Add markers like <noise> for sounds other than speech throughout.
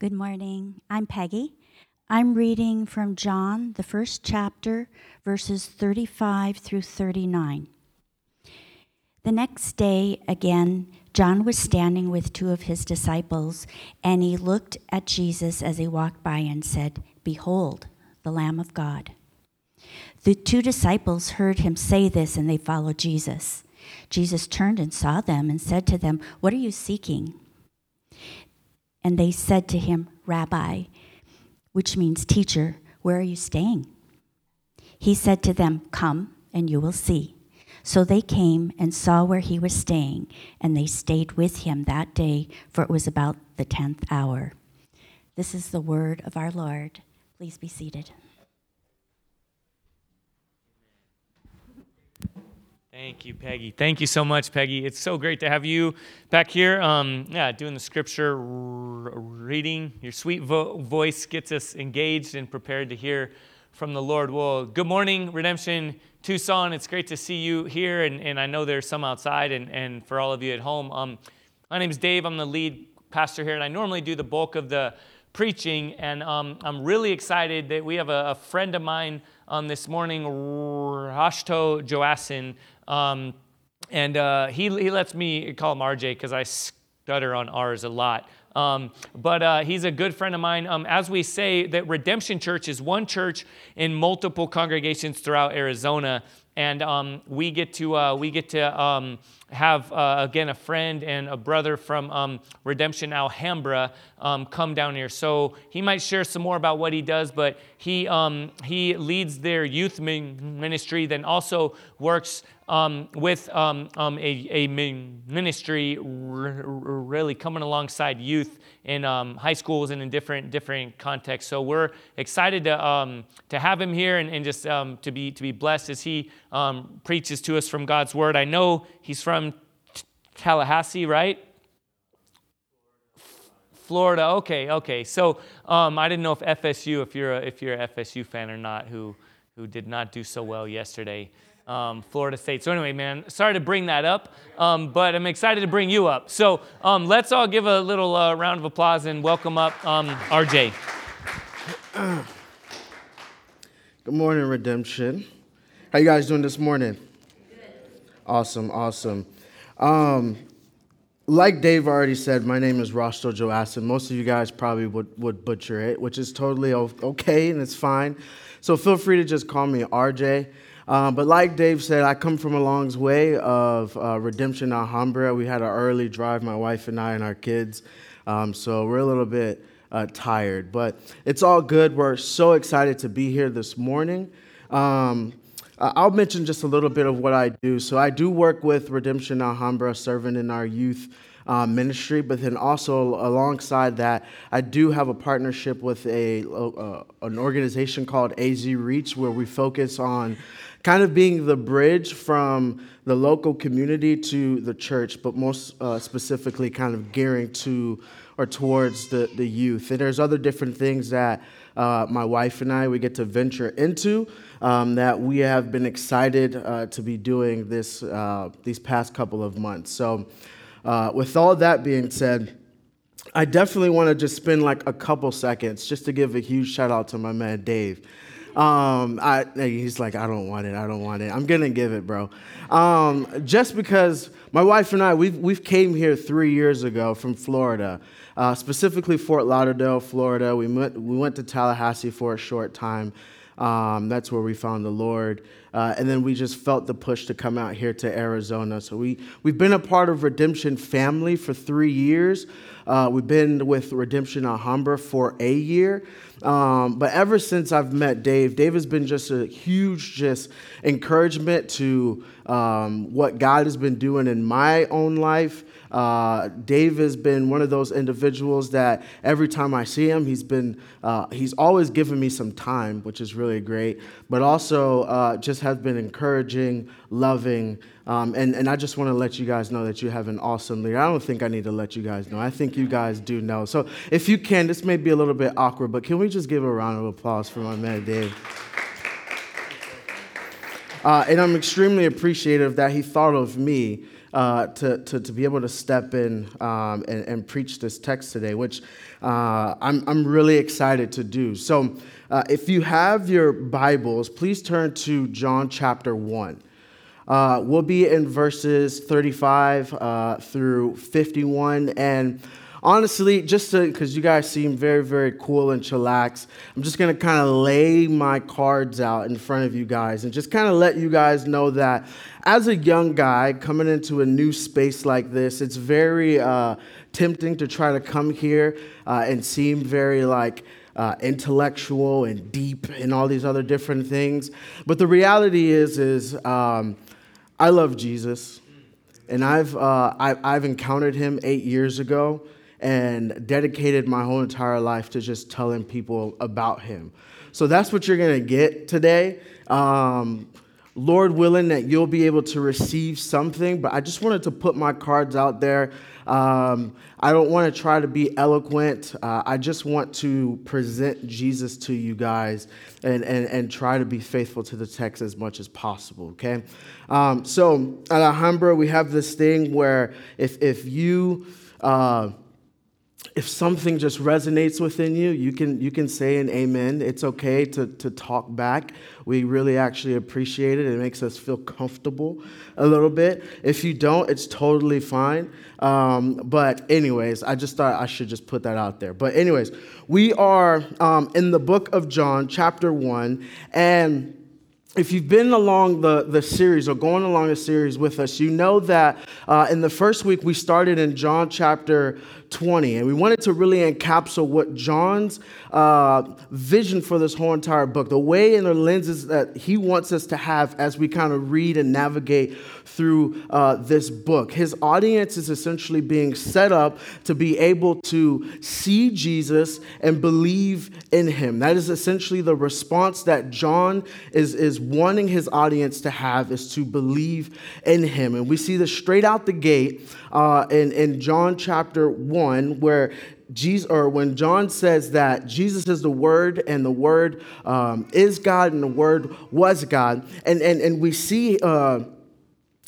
Good morning. I'm Peggy. I'm reading from John, the first chapter, verses 35 through 39. The next day, again, John was standing with two of his disciples, and he looked at Jesus as he walked by and said, Behold, the Lamb of God. The two disciples heard him say this, and they followed Jesus. Jesus turned and saw them and said to them, What are you seeking? And they said to him, Rabbi, which means teacher, where are you staying? He said to them, Come and you will see. So they came and saw where he was staying, and they stayed with him that day, for it was about the tenth hour. This is the word of our Lord. Please be seated. Thank you, Peggy. Thank you so much, Peggy. It's so great to have you back here. Um, yeah, doing the scripture reading. Your sweet vo- voice gets us engaged and prepared to hear from the Lord. Well, good morning, Redemption Tucson. It's great to see you here, and, and I know there's some outside, and, and for all of you at home. Um, my name is Dave. I'm the lead pastor here, and I normally do the bulk of the preaching, and um, I'm really excited that we have a, a friend of mine um, this morning, Rashto Joasin. Um, and uh, he, he lets me call him RJ because I stutter on R's a lot. Um, but uh, he's a good friend of mine. Um, as we say, that Redemption Church is one church in multiple congregations throughout Arizona, and um, we get to uh, we get to um, have uh, again a friend and a brother from um, Redemption Alhambra um, come down here. So he might share some more about what he does, but he um, he leads their youth ministry, then also works um, with um, um, a, a, ministry really coming alongside youth in high schools and in different different contexts. So we're excited to to have him here and, and just to be to be blessed as he preaches to us from God's word. I know he's from Tallahassee, right? Florida. Okay, okay. So um, I didn't know if FSU, if you're a, if you're a FSU fan or not, who who did not do so well yesterday um, Florida State. So, anyway, man, sorry to bring that up, um, but I'm excited to bring you up. So, um, let's all give a little uh, round of applause and welcome up um, RJ. <clears throat> Good morning, Redemption. How you guys doing this morning? Good. Awesome, awesome. Um, like Dave already said, my name is Rosto Joassin. Most of you guys probably would, would butcher it, which is totally okay and it's fine. So feel free to just call me RJ. Um, but like Dave said, I come from a long way of uh, Redemption Alhambra. We had an early drive, my wife and I and our kids. Um, so we're a little bit uh, tired, but it's all good. We're so excited to be here this morning. Um, I'll mention just a little bit of what I do. So I do work with Redemption Alhambra, serving in our youth uh, ministry, but then also alongside that, I do have a partnership with a uh, an organization called AZ Reach, where we focus on kind of being the bridge from the local community to the church, but most uh, specifically, kind of gearing to or towards the, the youth. And there's other different things that uh, my wife and I we get to venture into um, that we have been excited uh, to be doing this uh, these past couple of months. So, uh, with all that being said. I definitely want to just spend like a couple seconds just to give a huge shout out to my man Dave. Um, I, he's like, I don't want it. I don't want it. I'm gonna give it, bro. Um, just because my wife and I, we've we've came here three years ago from Florida, uh, specifically Fort Lauderdale, Florida. We went we went to Tallahassee for a short time. Um, that's where we found the Lord. Uh, and then we just felt the push to come out here to Arizona. So we, we've been a part of Redemption family for three years. Uh, we've been with Redemption Alhambra for a year. Um, but ever since I've met Dave, Dave has been just a huge just encouragement to um, what God has been doing in my own life. Uh, Dave has been one of those individuals that every time I see him, he's been uh, he's always given me some time, which is really great. But also uh, just has been encouraging, loving, um, and and I just want to let you guys know that you have an awesome leader. I don't think I need to let you guys know. I think you guys do know. So if you can, this may be a little bit awkward, but can we just give a round of applause for my man Dave? Uh, and I'm extremely appreciative that he thought of me uh, to, to, to, be able to step in um, and, and, preach this text today, which uh, I'm, I'm really excited to do. So, uh, if you have your Bibles, please turn to John chapter 1. Uh, we'll be in verses 35 uh, through 51. And honestly, just because you guys seem very, very cool and chillax, I'm just going to kind of lay my cards out in front of you guys and just kind of let you guys know that as a young guy coming into a new space like this, it's very uh, tempting to try to come here uh, and seem very like, uh, intellectual and deep and all these other different things. But the reality is, is um, I love Jesus, and I've uh, I, I've encountered him eight years ago, and dedicated my whole entire life to just telling people about him. So that's what you're going to get today. Um, Lord willing, that you'll be able to receive something, but I just wanted to put my cards out there. Um, I don't want to try to be eloquent. Uh, I just want to present Jesus to you guys and, and, and try to be faithful to the text as much as possible, okay? Um, so at Alhambra, we have this thing where if, if you. Uh, if something just resonates within you, you can, you can say an amen. It's okay to, to talk back. We really actually appreciate it. It makes us feel comfortable a little bit. If you don't, it's totally fine. Um, but, anyways, I just thought I should just put that out there. But, anyways, we are um, in the book of John, chapter 1, and if you've been along the, the series or going along the series with us, you know that uh, in the first week we started in John chapter 20. And we wanted to really encapsulate what John's uh, vision for this whole entire book, the way and the lenses that he wants us to have as we kind of read and navigate through uh, this book. His audience is essentially being set up to be able to see Jesus and believe in him. That is essentially the response that John is, is wanting his audience to have is to believe in him. And we see this straight out the gate uh, in, in John chapter 1, where Jesus, or when John says that Jesus is the Word and the Word um, is God and the Word was God. And, and, and we see. Uh,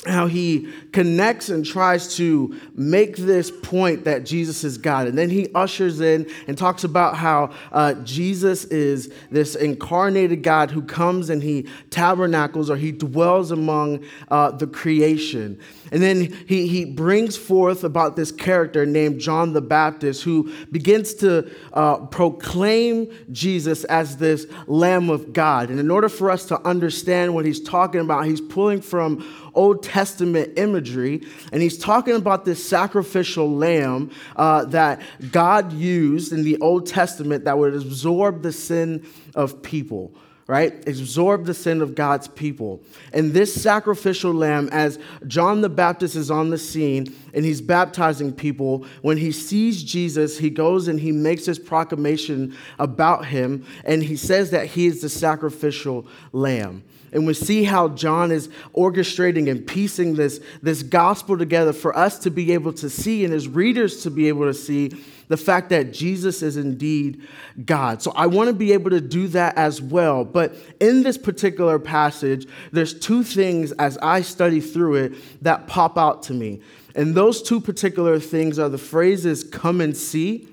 how he connects and tries to make this point that Jesus is God. And then he ushers in and talks about how uh, Jesus is this incarnated God who comes and he tabernacles or he dwells among uh, the creation. And then he, he brings forth about this character named John the Baptist who begins to uh, proclaim Jesus as this Lamb of God. And in order for us to understand what he's talking about, he's pulling from Old Testament imagery, and he's talking about this sacrificial lamb uh, that God used in the Old Testament that would absorb the sin of people right? Absorb the sin of God's people. And this sacrificial lamb, as John the Baptist is on the scene and he's baptizing people, when he sees Jesus, he goes and he makes his proclamation about him, and he says that he is the sacrificial lamb. And we see how John is orchestrating and piecing this, this gospel together for us to be able to see and his readers to be able to see the fact that Jesus is indeed God. So I want to be able to do that as well. But in this particular passage, there's two things as I study through it that pop out to me. And those two particular things are the phrases come and see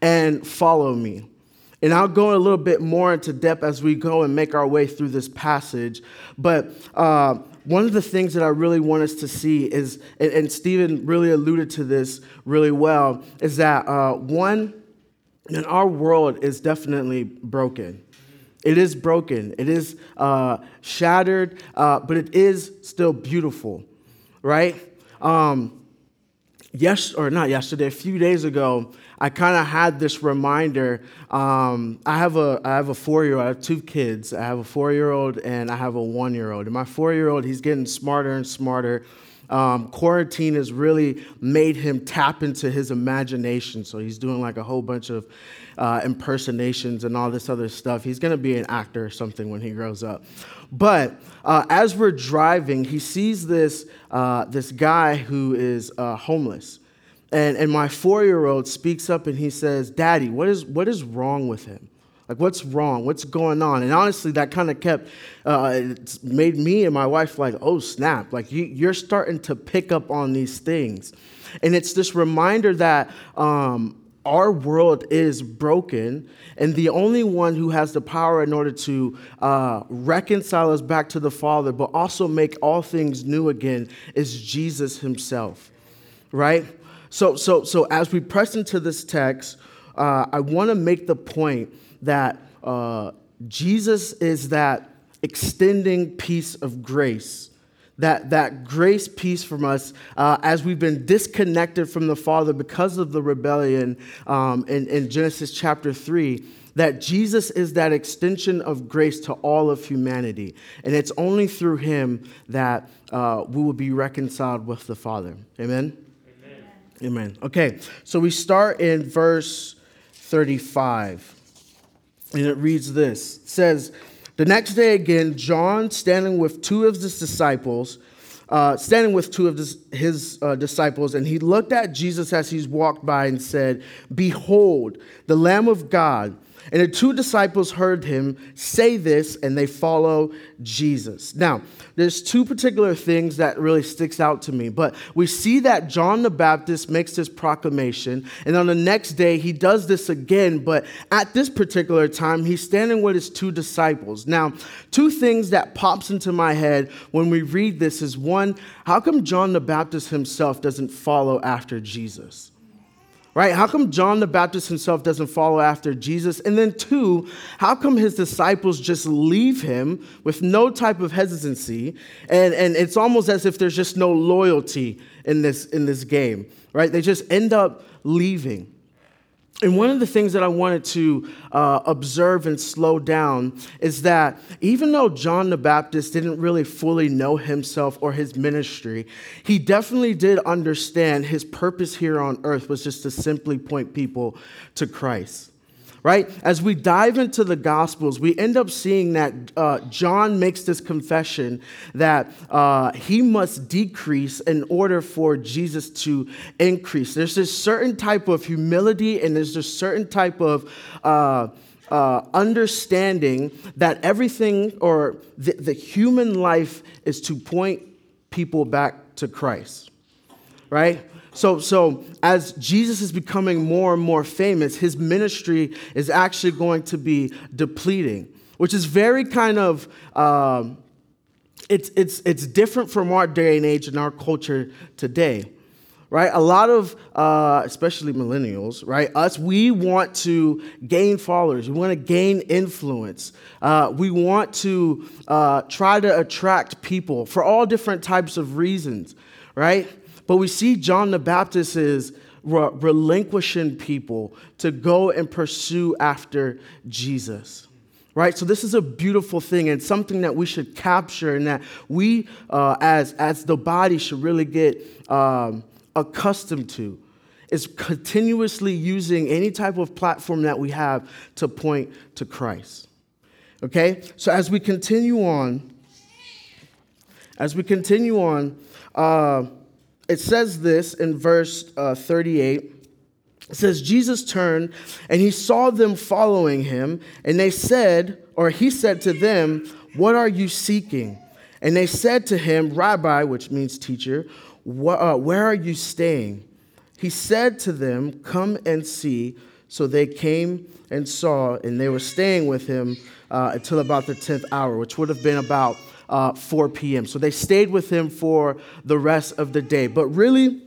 and follow me. And I'll go a little bit more into depth as we go and make our way through this passage. But uh, one of the things that I really want us to see is, and, and Stephen really alluded to this really well, is that uh, one, in our world is definitely broken. It is broken. It is uh, shattered, uh, but it is still beautiful, right? Um, yes, or not yesterday, a few days ago, I kind of had this reminder. Um, I have a I have a four year old. I have two kids. I have a four year old and I have a one year old. And my four year old, he's getting smarter and smarter. Um, quarantine has really made him tap into his imagination. So he's doing like a whole bunch of uh, impersonations and all this other stuff. He's going to be an actor or something when he grows up. But uh, as we're driving, he sees this, uh, this guy who is uh, homeless. And, and my four year old speaks up and he says, Daddy, what is, what is wrong with him? Like, what's wrong? What's going on? And honestly, that kind of kept, uh, it's made me and my wife like, oh, snap. Like, you, you're starting to pick up on these things. And it's this reminder that um, our world is broken, and the only one who has the power in order to uh, reconcile us back to the Father, but also make all things new again, is Jesus Himself, right? So, so, so as we press into this text, uh, I want to make the point that uh, Jesus is that extending piece of grace that, that grace piece from us uh, as we've been disconnected from the Father because of the rebellion um, in, in Genesis chapter 3 that Jesus is that extension of grace to all of humanity. And it's only through him that uh, we will be reconciled with the Father. Amen? Amen? Amen. Okay, so we start in verse 35. And it reads this. It says, the next day again, John, standing with two of his disciples, uh, standing with two of his, his uh, disciples, and he looked at Jesus as he's walked by and said, Behold, the Lamb of God and the two disciples heard him say this and they follow Jesus. Now, there's two particular things that really sticks out to me, but we see that John the Baptist makes this proclamation and on the next day he does this again, but at this particular time he's standing with his two disciples. Now, two things that pops into my head when we read this is one, how come John the Baptist himself doesn't follow after Jesus? Right? How come John the Baptist himself doesn't follow after Jesus? And then, two, how come his disciples just leave him with no type of hesitancy? And, and it's almost as if there's just no loyalty in this, in this game, right? They just end up leaving. And one of the things that I wanted to uh, observe and slow down is that even though John the Baptist didn't really fully know himself or his ministry, he definitely did understand his purpose here on earth was just to simply point people to Christ right? As we dive into the Gospels, we end up seeing that uh, John makes this confession that uh, he must decrease in order for Jesus to increase. There's this certain type of humility and there's this certain type of uh, uh, understanding that everything or the, the human life is to point people back to Christ, right? So, so as Jesus is becoming more and more famous, his ministry is actually going to be depleting, which is very kind of um, it's it's it's different from our day and age and our culture today right? A lot of, uh, especially millennials, right? Us, we want to gain followers. We want to gain influence. Uh, we want to uh, try to attract people for all different types of reasons, right? But we see John the Baptist is re- relinquishing people to go and pursue after Jesus. Right? So, this is a beautiful thing and something that we should capture and that we, uh, as, as the body, should really get um, accustomed to is continuously using any type of platform that we have to point to Christ. Okay? So as we continue on, as we continue on, uh, it says this in verse uh, 38. It says, Jesus turned and he saw them following him, and they said, or he said to them, What are you seeking? And they said to him, Rabbi, which means teacher, uh, where are you staying? He said to them, Come and see. So they came and saw, and they were staying with him uh, until about the 10th hour, which would have been about uh, 4 p.m. So they stayed with him for the rest of the day. But really,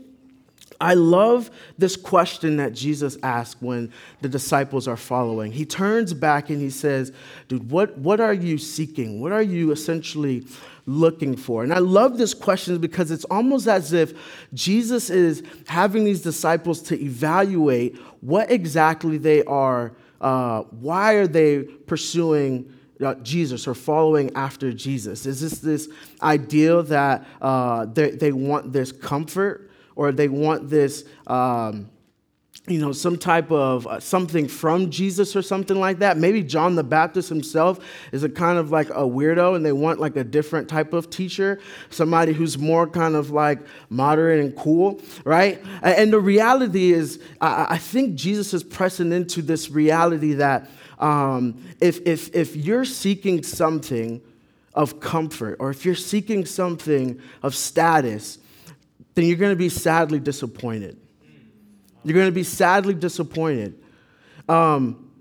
I love this question that Jesus asked when the disciples are following. He turns back and he says, Dude, what, what are you seeking? What are you essentially looking for? And I love this question because it's almost as if Jesus is having these disciples to evaluate what exactly they are, uh, why are they pursuing Jesus or following after Jesus? Is this this ideal that uh, they, they want this comfort or they want this um, you know, some type of uh, something from Jesus or something like that. Maybe John the Baptist himself is a kind of like a weirdo and they want like a different type of teacher, somebody who's more kind of like moderate and cool, right? And the reality is, I think Jesus is pressing into this reality that um, if, if, if you're seeking something of comfort or if you're seeking something of status, then you're going to be sadly disappointed you're going to be sadly disappointed. Um,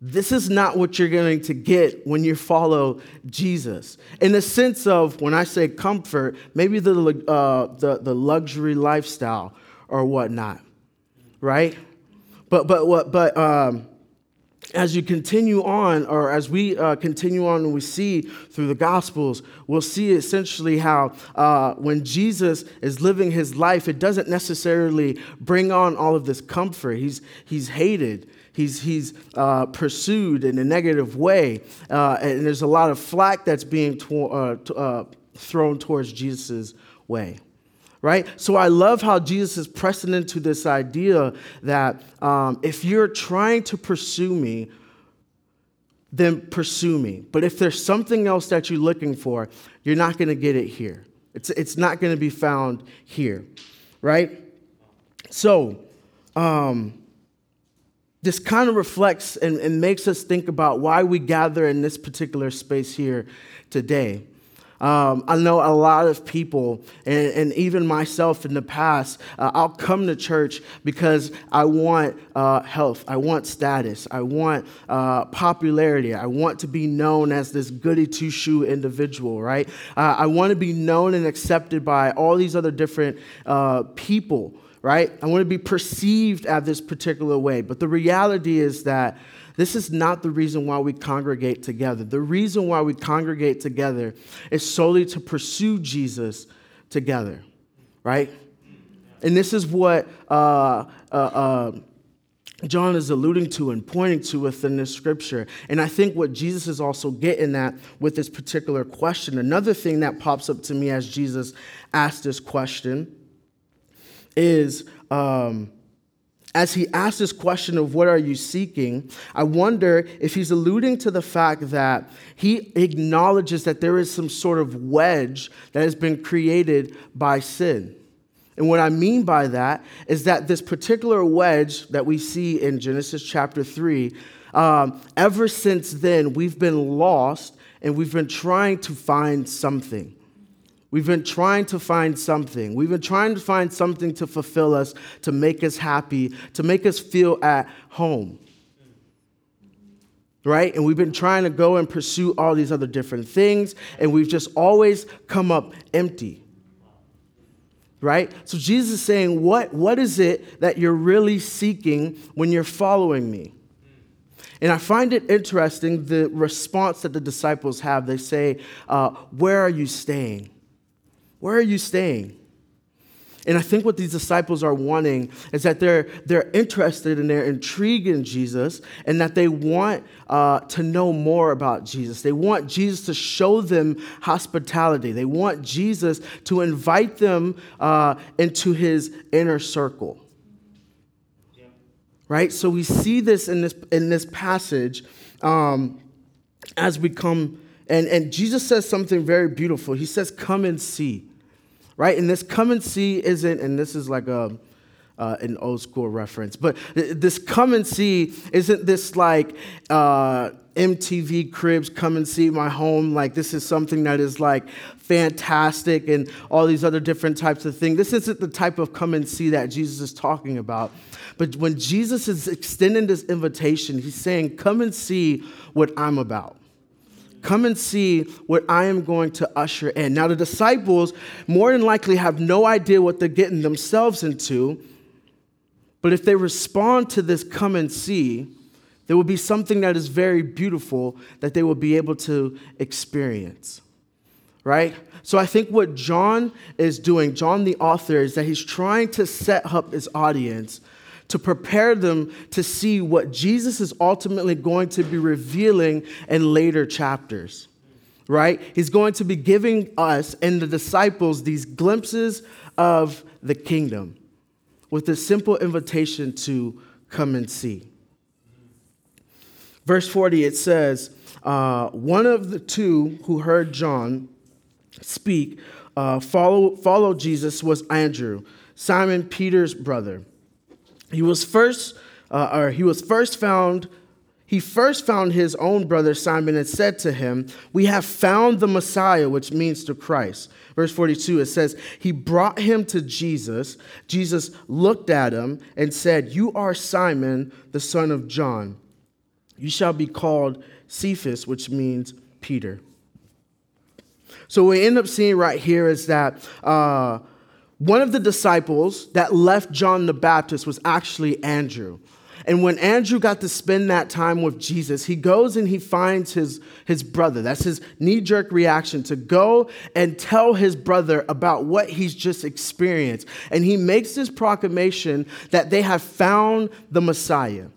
this is not what you're going to get when you follow Jesus. In the sense of, when I say comfort, maybe the, uh, the, the luxury lifestyle or whatnot, right? But, but, what, but um, as you continue on, or as we uh, continue on and we see through the Gospels, we'll see essentially how uh, when Jesus is living his life, it doesn't necessarily bring on all of this comfort. He's, he's hated, he's, he's uh, pursued in a negative way, uh, and there's a lot of flack that's being to, uh, uh, thrown towards Jesus' way right? So I love how Jesus is pressing into this idea that um, if you're trying to pursue me, then pursue me. But if there's something else that you're looking for, you're not going to get it here. It's, it's not going to be found here, right? So, um, this kind of reflects and, and makes us think about why we gather in this particular space here today. Um, I know a lot of people, and, and, even myself in the past, uh, I'll come to church because I want uh, health, I want status, I want uh, popularity, I want to be known as this goody two shoe individual, right? Uh, I want to be known and accepted by all these other different uh, people, right? I want to be perceived at this particular way. But the reality is that this is not the reason why we congregate together. The reason why we congregate together is solely to pursue Jesus together, right? And this is what uh, uh, uh, John is alluding to and pointing to within this scripture. And I think what Jesus is also getting at with this particular question, another thing that pops up to me as Jesus asked this question is. Um, as he asks this question of what are you seeking, I wonder if he's alluding to the fact that he acknowledges that there is some sort of wedge that has been created by sin. And what I mean by that is that this particular wedge that we see in Genesis chapter 3, um, ever since then, we've been lost and we've been trying to find something. We've been trying to find something. We've been trying to find something to fulfill us, to make us happy, to make us feel at home. Right? And we've been trying to go and pursue all these other different things, and we've just always come up empty. Right? So Jesus is saying, What, what is it that you're really seeking when you're following me? And I find it interesting the response that the disciples have. They say, uh, Where are you staying? Where are you staying? And I think what these disciples are wanting is that they're, they're interested and they're intrigued in Jesus and that they want uh, to know more about Jesus. They want Jesus to show them hospitality. They want Jesus to invite them uh, into his inner circle. Yeah. Right? So we see this in this, in this passage um, as we come, and, and Jesus says something very beautiful. He says, Come and see right? And this come and see isn't, and this is like a, uh, an old school reference, but this come and see isn't this like uh, MTV Cribs come and see my home. Like this is something that is like fantastic and all these other different types of things. This isn't the type of come and see that Jesus is talking about. But when Jesus is extending this invitation, he's saying, Come and see what I'm about. Come and see what I am going to usher in. Now, the disciples more than likely have no idea what they're getting themselves into, but if they respond to this come and see, there will be something that is very beautiful that they will be able to experience. Right? So I think what John is doing, John the author, is that he's trying to set up his audience to prepare them to see what Jesus is ultimately going to be revealing in later chapters. Right? He's going to be giving us and the disciples these glimpses of the kingdom. with this simple invitation to come and see. Verse 40, it says, uh, One of the two who heard John speak, uh, follow, follow Jesus, was Andrew, Simon Peter's brother. He was first, uh, or he was first found he first found his own brother Simon and said to him, We have found the Messiah, which means the Christ. Verse 42, it says, He brought him to Jesus. Jesus looked at him and said, You are Simon, the son of John. You shall be called Cephas, which means Peter. So, what we end up seeing right here is that uh, one of the disciples that left John the Baptist was actually Andrew. And when Andrew got to spend that time with Jesus, he goes and he finds his, his brother. That's his knee jerk reaction to go and tell his brother about what he's just experienced. And he makes this proclamation that they have found the Messiah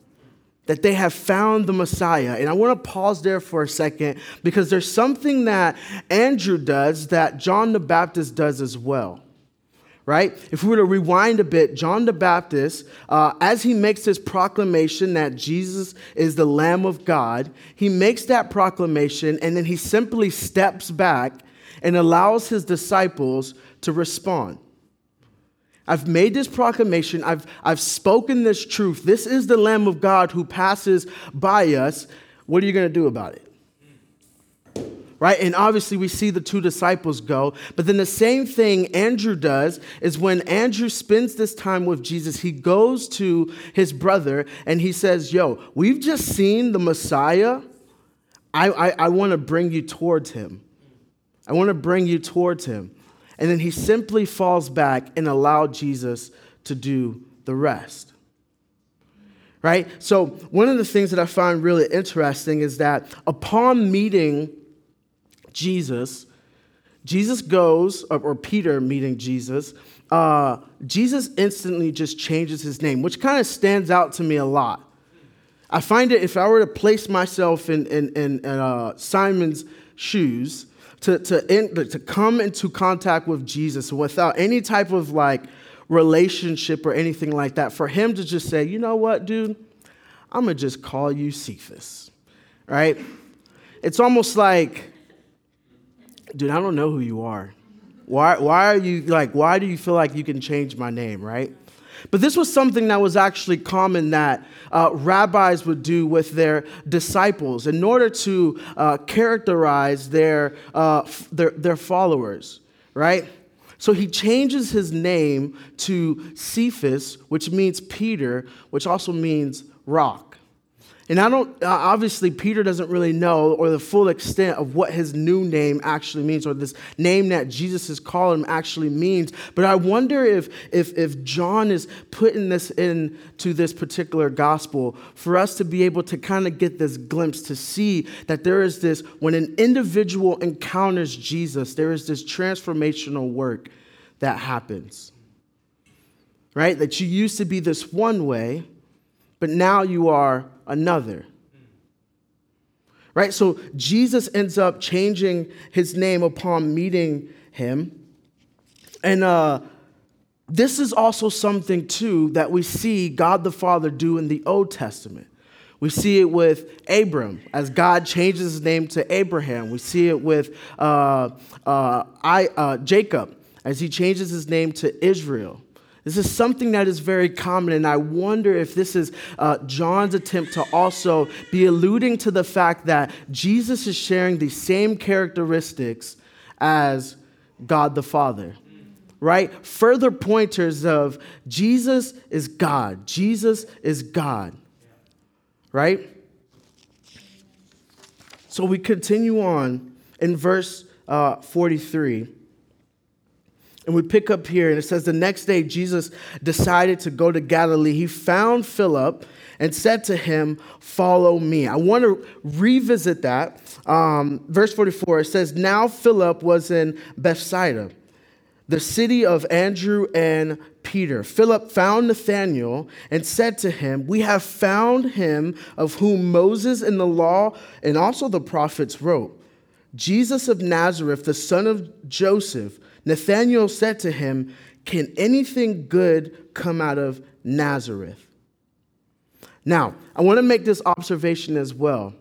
that they have found the Messiah. And I want to pause there for a second because there's something that Andrew does that John the Baptist does as well right? If we were to rewind a bit, John the Baptist, uh, as he makes this proclamation that Jesus is the Lamb of God, he makes that proclamation and then he simply steps back and allows his disciples to respond. I've made this proclamation. I've, I've spoken this truth. This is the Lamb of God who passes by us. What are you going to do about it? Right? And obviously, we see the two disciples go. But then the same thing Andrew does is when Andrew spends this time with Jesus, he goes to his brother and he says, Yo, we've just seen the Messiah. I, I, I want to bring you towards him. I want to bring you towards him. And then he simply falls back and allows Jesus to do the rest. Right? So, one of the things that I find really interesting is that upon meeting Jesus, Jesus goes, or Peter meeting Jesus, uh, Jesus instantly just changes his name, which kind of stands out to me a lot. I find it, if I were to place myself in, in, in, uh, Simon's shoes, to, to, in, to come into contact with Jesus without any type of like relationship or anything like that, for him to just say, you know what, dude, I'm gonna just call you Cephas, right? It's almost like, dude, I don't know who you are. Why, why are you like, why do you feel like you can change my name, right? But this was something that was actually common that uh, rabbis would do with their disciples in order to uh, characterize their, uh, f- their, their followers, right? So he changes his name to Cephas, which means Peter, which also means rock. And I don't, uh, obviously, Peter doesn't really know or the full extent of what his new name actually means or this name that Jesus is calling him actually means. But I wonder if, if, if John is putting this into this particular gospel for us to be able to kind of get this glimpse to see that there is this, when an individual encounters Jesus, there is this transformational work that happens. Right? That you used to be this one way, but now you are another. Right? So Jesus ends up changing his name upon meeting him. And uh, this is also something, too, that we see God the Father do in the Old Testament. We see it with Abram as God changes his name to Abraham. We see it with uh, uh, I, uh, Jacob as he changes his name to Israel. This is something that is very common, and I wonder if this is uh, John's attempt to also be alluding to the fact that Jesus is sharing the same characteristics as God the Father. Right? Further pointers of Jesus is God. Jesus is God. Right? So we continue on in verse uh, 43. And we pick up here, and it says, The next day, Jesus decided to go to Galilee. He found Philip and said to him, Follow me. I want to revisit that. Um, verse 44, it says, Now Philip was in Bethsaida, the city of Andrew and Peter. Philip found Nathanael and said to him, We have found him of whom Moses in the law and also the prophets wrote, Jesus of Nazareth, the son of Joseph. Nathanael said to him, Can anything good come out of Nazareth? Now, I want to make this observation as well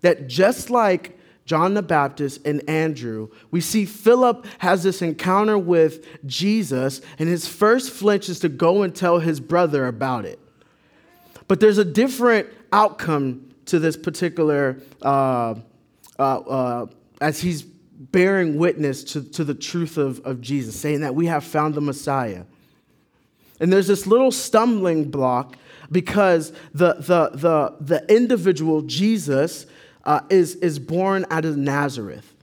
that just like John the Baptist and Andrew, we see Philip has this encounter with Jesus, and his first flinch is to go and tell his brother about it. But there's a different outcome to this particular, uh, uh, uh, as he's bearing witness to, to the truth of, of Jesus, saying that we have found the Messiah. And there's this little stumbling block because the, the, the, the individual, Jesus, uh, is, is born out of Nazareth.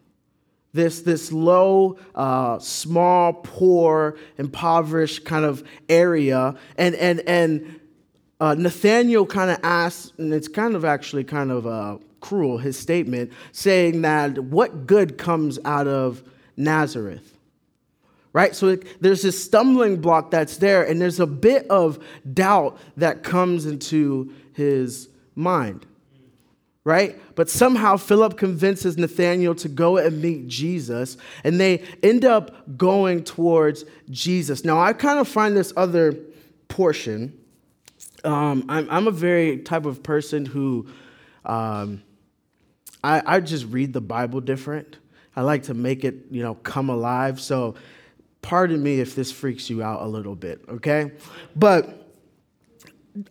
This, this low, uh, small, poor, impoverished kind of area. And, and, and uh, Nathaniel kind of asks, and it's kind of actually kind of cruel, his statement, saying that what good comes out of Nazareth? Right? So there's this stumbling block that's there, and there's a bit of doubt that comes into his mind right? But somehow Philip convinces Nathanael to go and meet Jesus, and they end up going towards Jesus. Now, I kind of find this other portion. Um, I'm, I'm, a very type of person who um, I, I just read the Bible different. I like to make it, you know, come alive. So, pardon me if this freaks you out a little bit, okay? But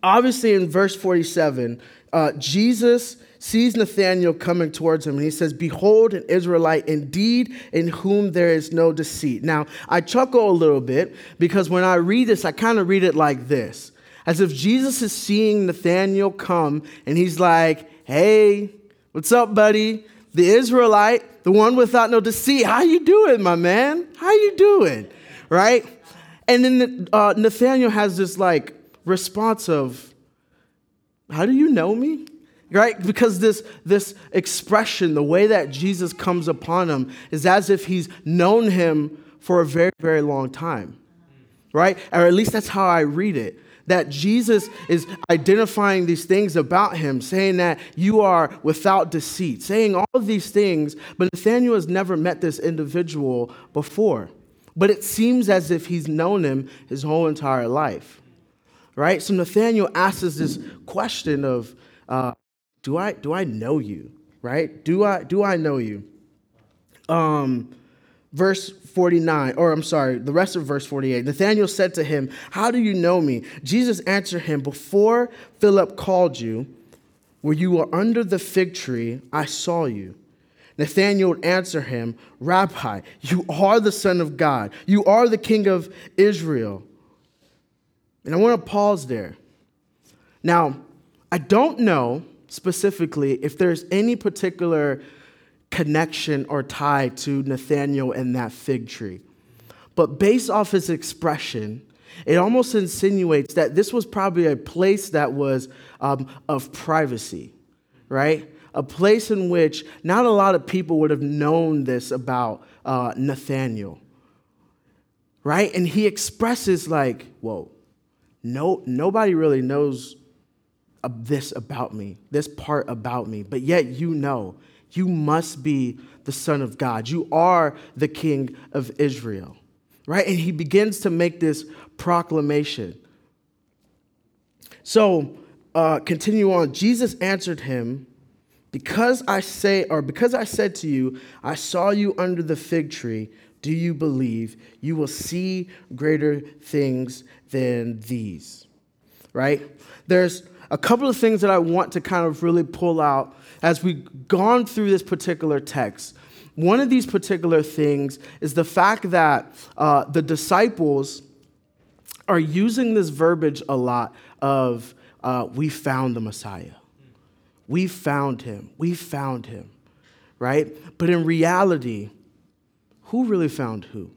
obviously, in verse 47, uh, Jesus sees Nathanael coming towards him, and he says, Behold, an Israelite indeed, in whom there is no deceit. Now, I chuckle a little bit because when I read this, I kind of read it like this as if Jesus is seeing Nathanael come, and he's like, Hey, what's up, buddy? The Israelite, the one without no deceit. How you doing, my man? How you doing? Right? And then uh, Nathanael has this like response of, How do you know me? right because this this expression the way that jesus comes upon him is as if he's known him for a very very long time right or at least that's how i read it that jesus is identifying these things about him saying that you are without deceit saying all of these things but nathanael has never met this individual before but it seems as if he's known him his whole entire life right so nathanael asks this question of uh, do I do I know you? Right? Do I do I know you? Um verse 49 or I'm sorry, the rest of verse 48. Nathanael said to him, "How do you know me?" Jesus answered him, "Before Philip called you, where you were under the fig tree, I saw you." Nathanael answered him, Rabbi, you are the Son of God. You are the King of Israel. And I want to pause there. Now, I don't know specifically if there's any particular connection or tie to Nathaniel and that fig tree. But based off his expression, it almost insinuates that this was probably a place that was um, of privacy, right? A place in which not a lot of people would have known this about uh, Nathaniel, right? And he expresses like, "Whoa, no, nobody really knows this about me, this part about me, but yet you know you must be the Son of God. You are the King of Israel, right? And he begins to make this proclamation. So, uh, continue on. Jesus answered him, Because I say, or because I said to you, I saw you under the fig tree, do you believe? You will see greater things than these, right? There's a couple of things that I want to kind of really pull out as we've gone through this particular text. One of these particular things is the fact that uh, the disciples are using this verbiage a lot of, uh, we found the Messiah. We found him. We found him, right? But in reality, who really found who?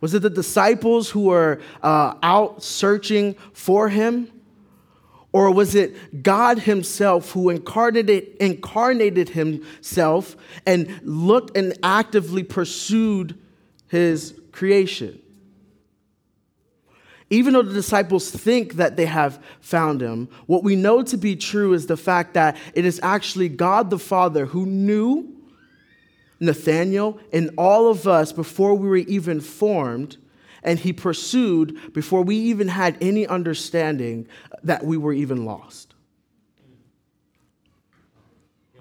Was it the disciples who were uh, out searching for him? Or was it God Himself who incarnated, incarnated Himself and looked and actively pursued His creation? Even though the disciples think that they have found him, what we know to be true is the fact that it is actually God the Father who knew, Nathaniel, and all of us before we were even formed, and he pursued before we even had any understanding that we were even lost.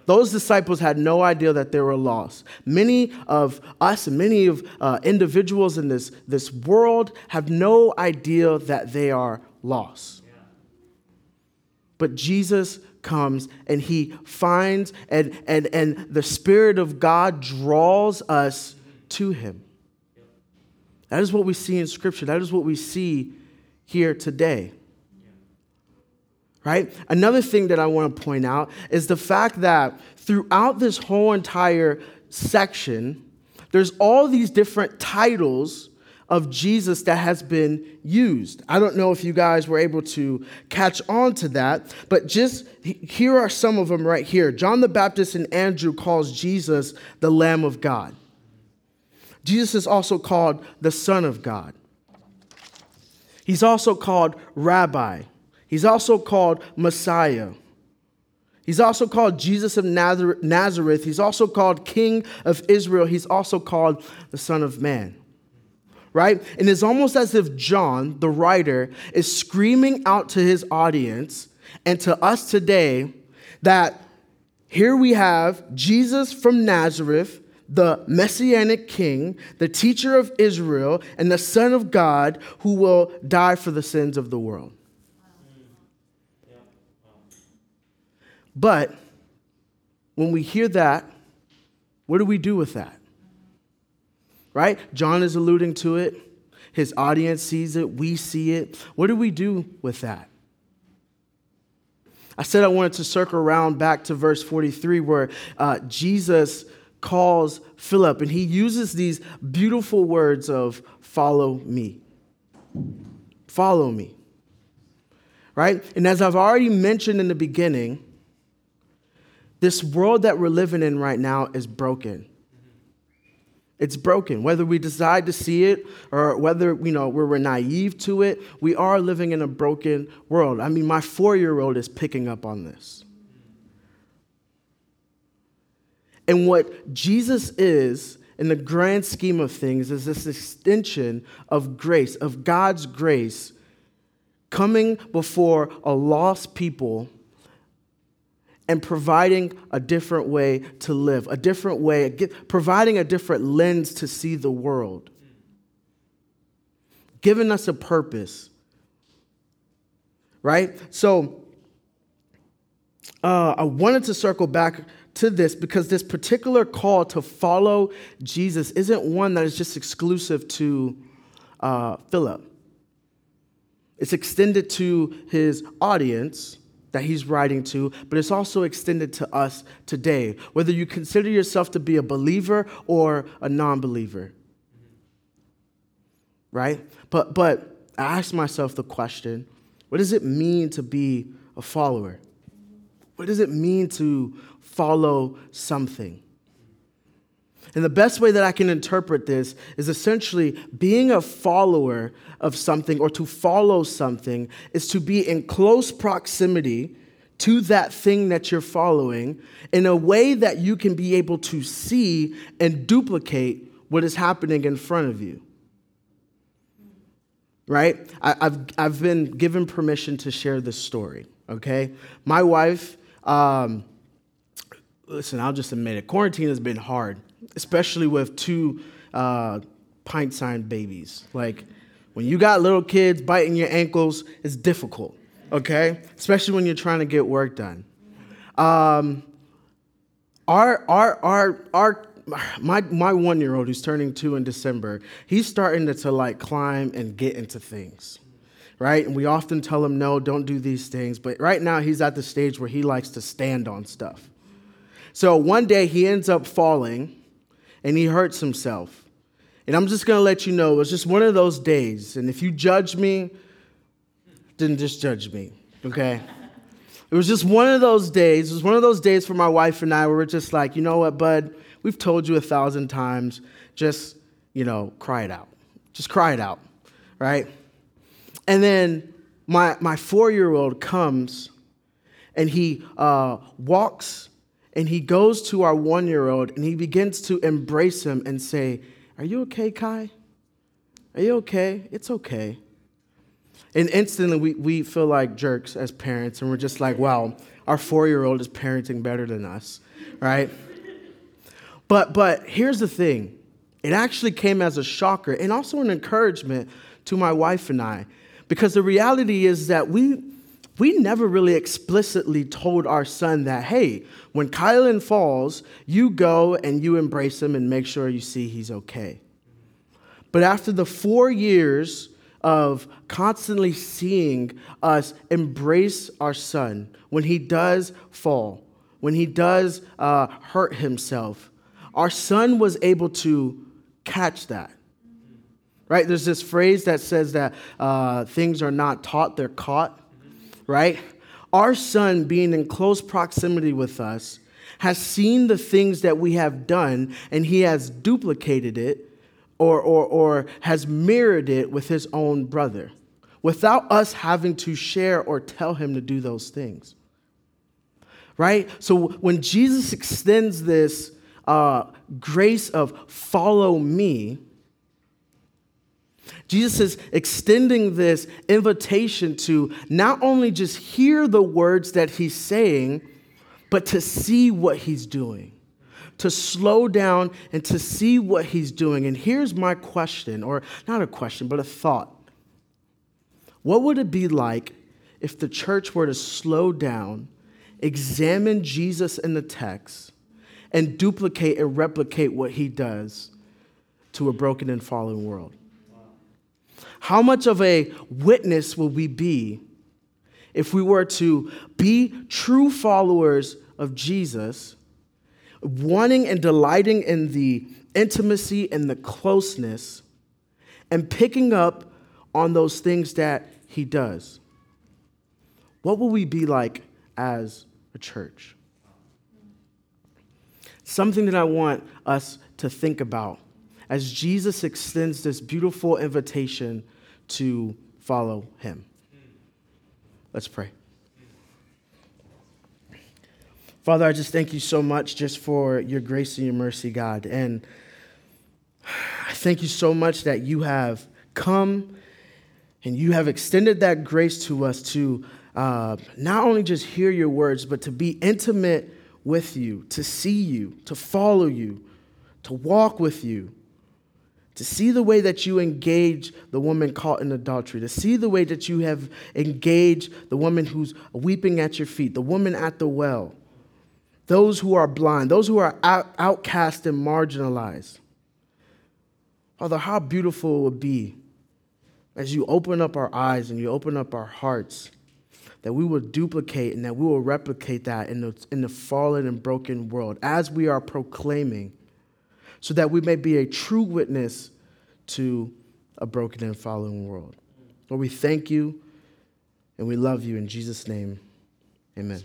Those disciples had no idea that they were lost. Many of us, many of uh, individuals in this, this world have no idea that they are lost. But Jesus comes and he finds and, and, and the Spirit of God draws us to him. That is what we see in Scripture. That is what we see here today. Right? Another thing that I want to point out is the fact that throughout this whole entire section, there's all these different titles of Jesus that has been used. I don't know if you guys were able to catch on to that, but just here are some of them right here. John the Baptist and Andrew calls Jesus the Lamb of God. Jesus is also called the Son of God. He's also called Rabbi. He's also called Messiah. He's also called Jesus of Nazareth. He's also called King of Israel. He's also called the Son of Man right? And it's almost as if John, the writer, is screaming out to his audience and to us today that here we have Jesus from Nazareth, the messianic king, the teacher of Israel, and the Son of God who will die for the sins of the world. But when we hear that, what do we do with that? right? John is alluding to it. His audience sees it. We see it. What do we do with that? I said I wanted to circle around back to verse 43 where uh, Jesus calls Philip and he uses these beautiful words of follow me. Follow me. Right? And as I've already mentioned in the beginning, this world that we're living in right now is broken. It's broken. Whether we decide to see it or whether you know we're naive to it, we are living in a broken world. I mean, my four-year-old is picking up on this. And what Jesus is, in the grand scheme of things, is this extension of grace, of God's grace, coming before a lost people and providing a different way to live, a different way, providing a different lens to see the world, giving us a purpose. Right? So, uh, I wanted to circle back to this because this particular call to follow Jesus isn't one that is just exclusive to uh, Philip. It's extended to his audience that he's writing to, but it's also extended to us today, whether you consider yourself to be a believer or a non believer. Right? But, but I ask myself the question what does it mean to be a follower? What does it mean to follow something? And the best way that I can interpret this is essentially being a follower of something or to follow something is to be in close proximity to that thing that you're following in a way that you can be able to see and duplicate what is happening in front of you. Right? I, have I've been given permission to share this story, okay? My wife, um, listen, I'll just admit it, quarantine has been hard especially with two uh, pint sized babies. Like, when you got little kids biting your ankles, it's difficult, okay? Especially when you're trying to get work done. Um, our, our, our, our, my, my one year old who's turning two in December, he's starting to, to like climb and get into things, right? And we often tell him, no, don't do these things. But right now, he's at the stage where he likes to stand on stuff. So one day, he ends up falling and he hurts himself. And I'm just going to let you know it was just one of those days. And if you judge me, then just judge me, okay? It was just one of those days. It was one of those days for my wife and I where we're just like, you know what, bud? We've told you a thousand times. Just, you know, cry it out. Just cry it out, right? And then my, my four year old comes and he uh, walks and he goes to our one year old and he begins to embrace him and say, Are you okay, Kai? Are you okay? It's okay. And instantly we, we feel like jerks as parents, and we're just like, wow, our four year old is parenting better than us, right? but, but here's the thing it actually came as a shocker and also an encouragement to my wife and I, because the reality is that we, we never really explicitly told our son that, hey, when Kylan falls, you go and you embrace him and make sure you see he's okay. But after the four years of constantly seeing us embrace our son when he does fall, when he does uh, hurt himself, our son was able to catch that. Right? There's this phrase that says that uh, things are not taught, they're caught. Right? Our son, being in close proximity with us, has seen the things that we have done and he has duplicated it or, or, or has mirrored it with his own brother without us having to share or tell him to do those things. Right? So when Jesus extends this uh, grace of follow me, Jesus is extending this invitation to not only just hear the words that he's saying, but to see what he's doing to slow down and to see what he's doing. And here's my question, or not a question, but a thought. What would it be like if the church were to slow down, examine Jesus in the text, and duplicate and replicate what he does to a broken and fallen world? How much of a witness will we be if we were to be true followers of Jesus wanting and delighting in the intimacy and the closeness and picking up on those things that he does. What will we be like as a church? Something that I want us to think about as Jesus extends this beautiful invitation to follow him. Let's pray. Father, I just thank you so much just for your grace and your mercy, God. And I thank you so much that you have come and you have extended that grace to us to uh, not only just hear your words, but to be intimate with you, to see you, to follow you, to walk with you, to see the way that you engage the woman caught in adultery, to see the way that you have engaged the woman who's weeping at your feet, the woman at the well those who are blind, those who are out, outcast and marginalized. Father, how beautiful it would be as you open up our eyes and you open up our hearts that we will duplicate and that we will replicate that in the, in the fallen and broken world as we are proclaiming, so that we may be a true witness to a broken and fallen world. Lord, we thank you and we love you in Jesus' name. Amen.